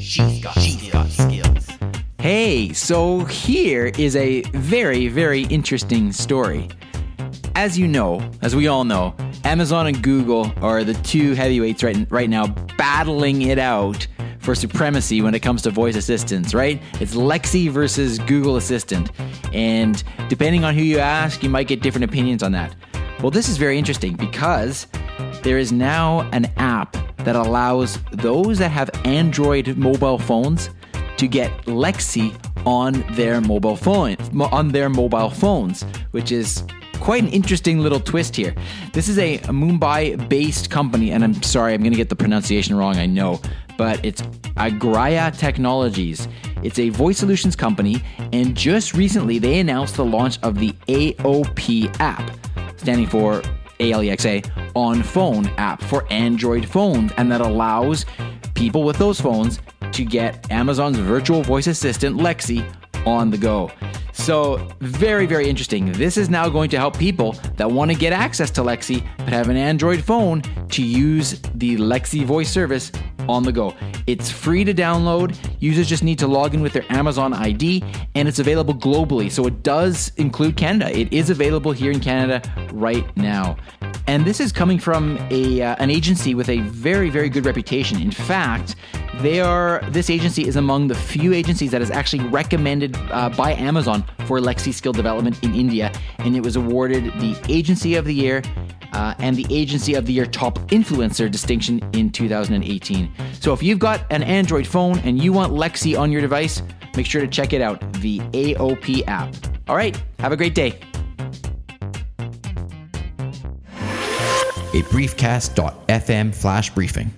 She's got, got skills. Hey, so here is a very, very interesting story. As you know, as we all know, Amazon and Google are the two heavyweights right, right now battling it out for supremacy when it comes to voice assistants, right? It's Alexa versus Google Assistant. And depending on who you ask, you might get different opinions on that. Well, this is very interesting because there is now an app that allows those that have Android mobile phones to get Alexa on their mobile phone on their mobile phones, which is quite an interesting little twist here. This is a Mumbai based company, and I'm sorry, I'm going to get the pronunciation wrong, I know, but it's Agrahyah Technologies. It's a voice solutions company, and just recently they announced the launch of the AOP app, standing for ALEXA on phone app for Android phones, and that allows people with those phones to get Amazon's virtual voice assistant Alexa on the go. So, very, very interesting. This is now going to help people that want to get access to Alexa but have an Android phone to use the Alexa voice service on the go. It's free to download. Users just need to log in with their Amazon ID and it's available globally. So, it does include Canada. It is available here in Canada right now. And this is coming from a, uh, an agency with a very, very good reputation. In fact, they are this agency is among the few agencies that is actually recommended uh, by Amazon for Alexa skill development in India, and it was awarded the Agency of the Year uh, and the Agency of the Year Top Influencer distinction in 2018. So if you've got an Android phone and you want Alexa on your device, make sure to check it out, the AOP app. All right, have a great day. A briefcast.fm flash briefing.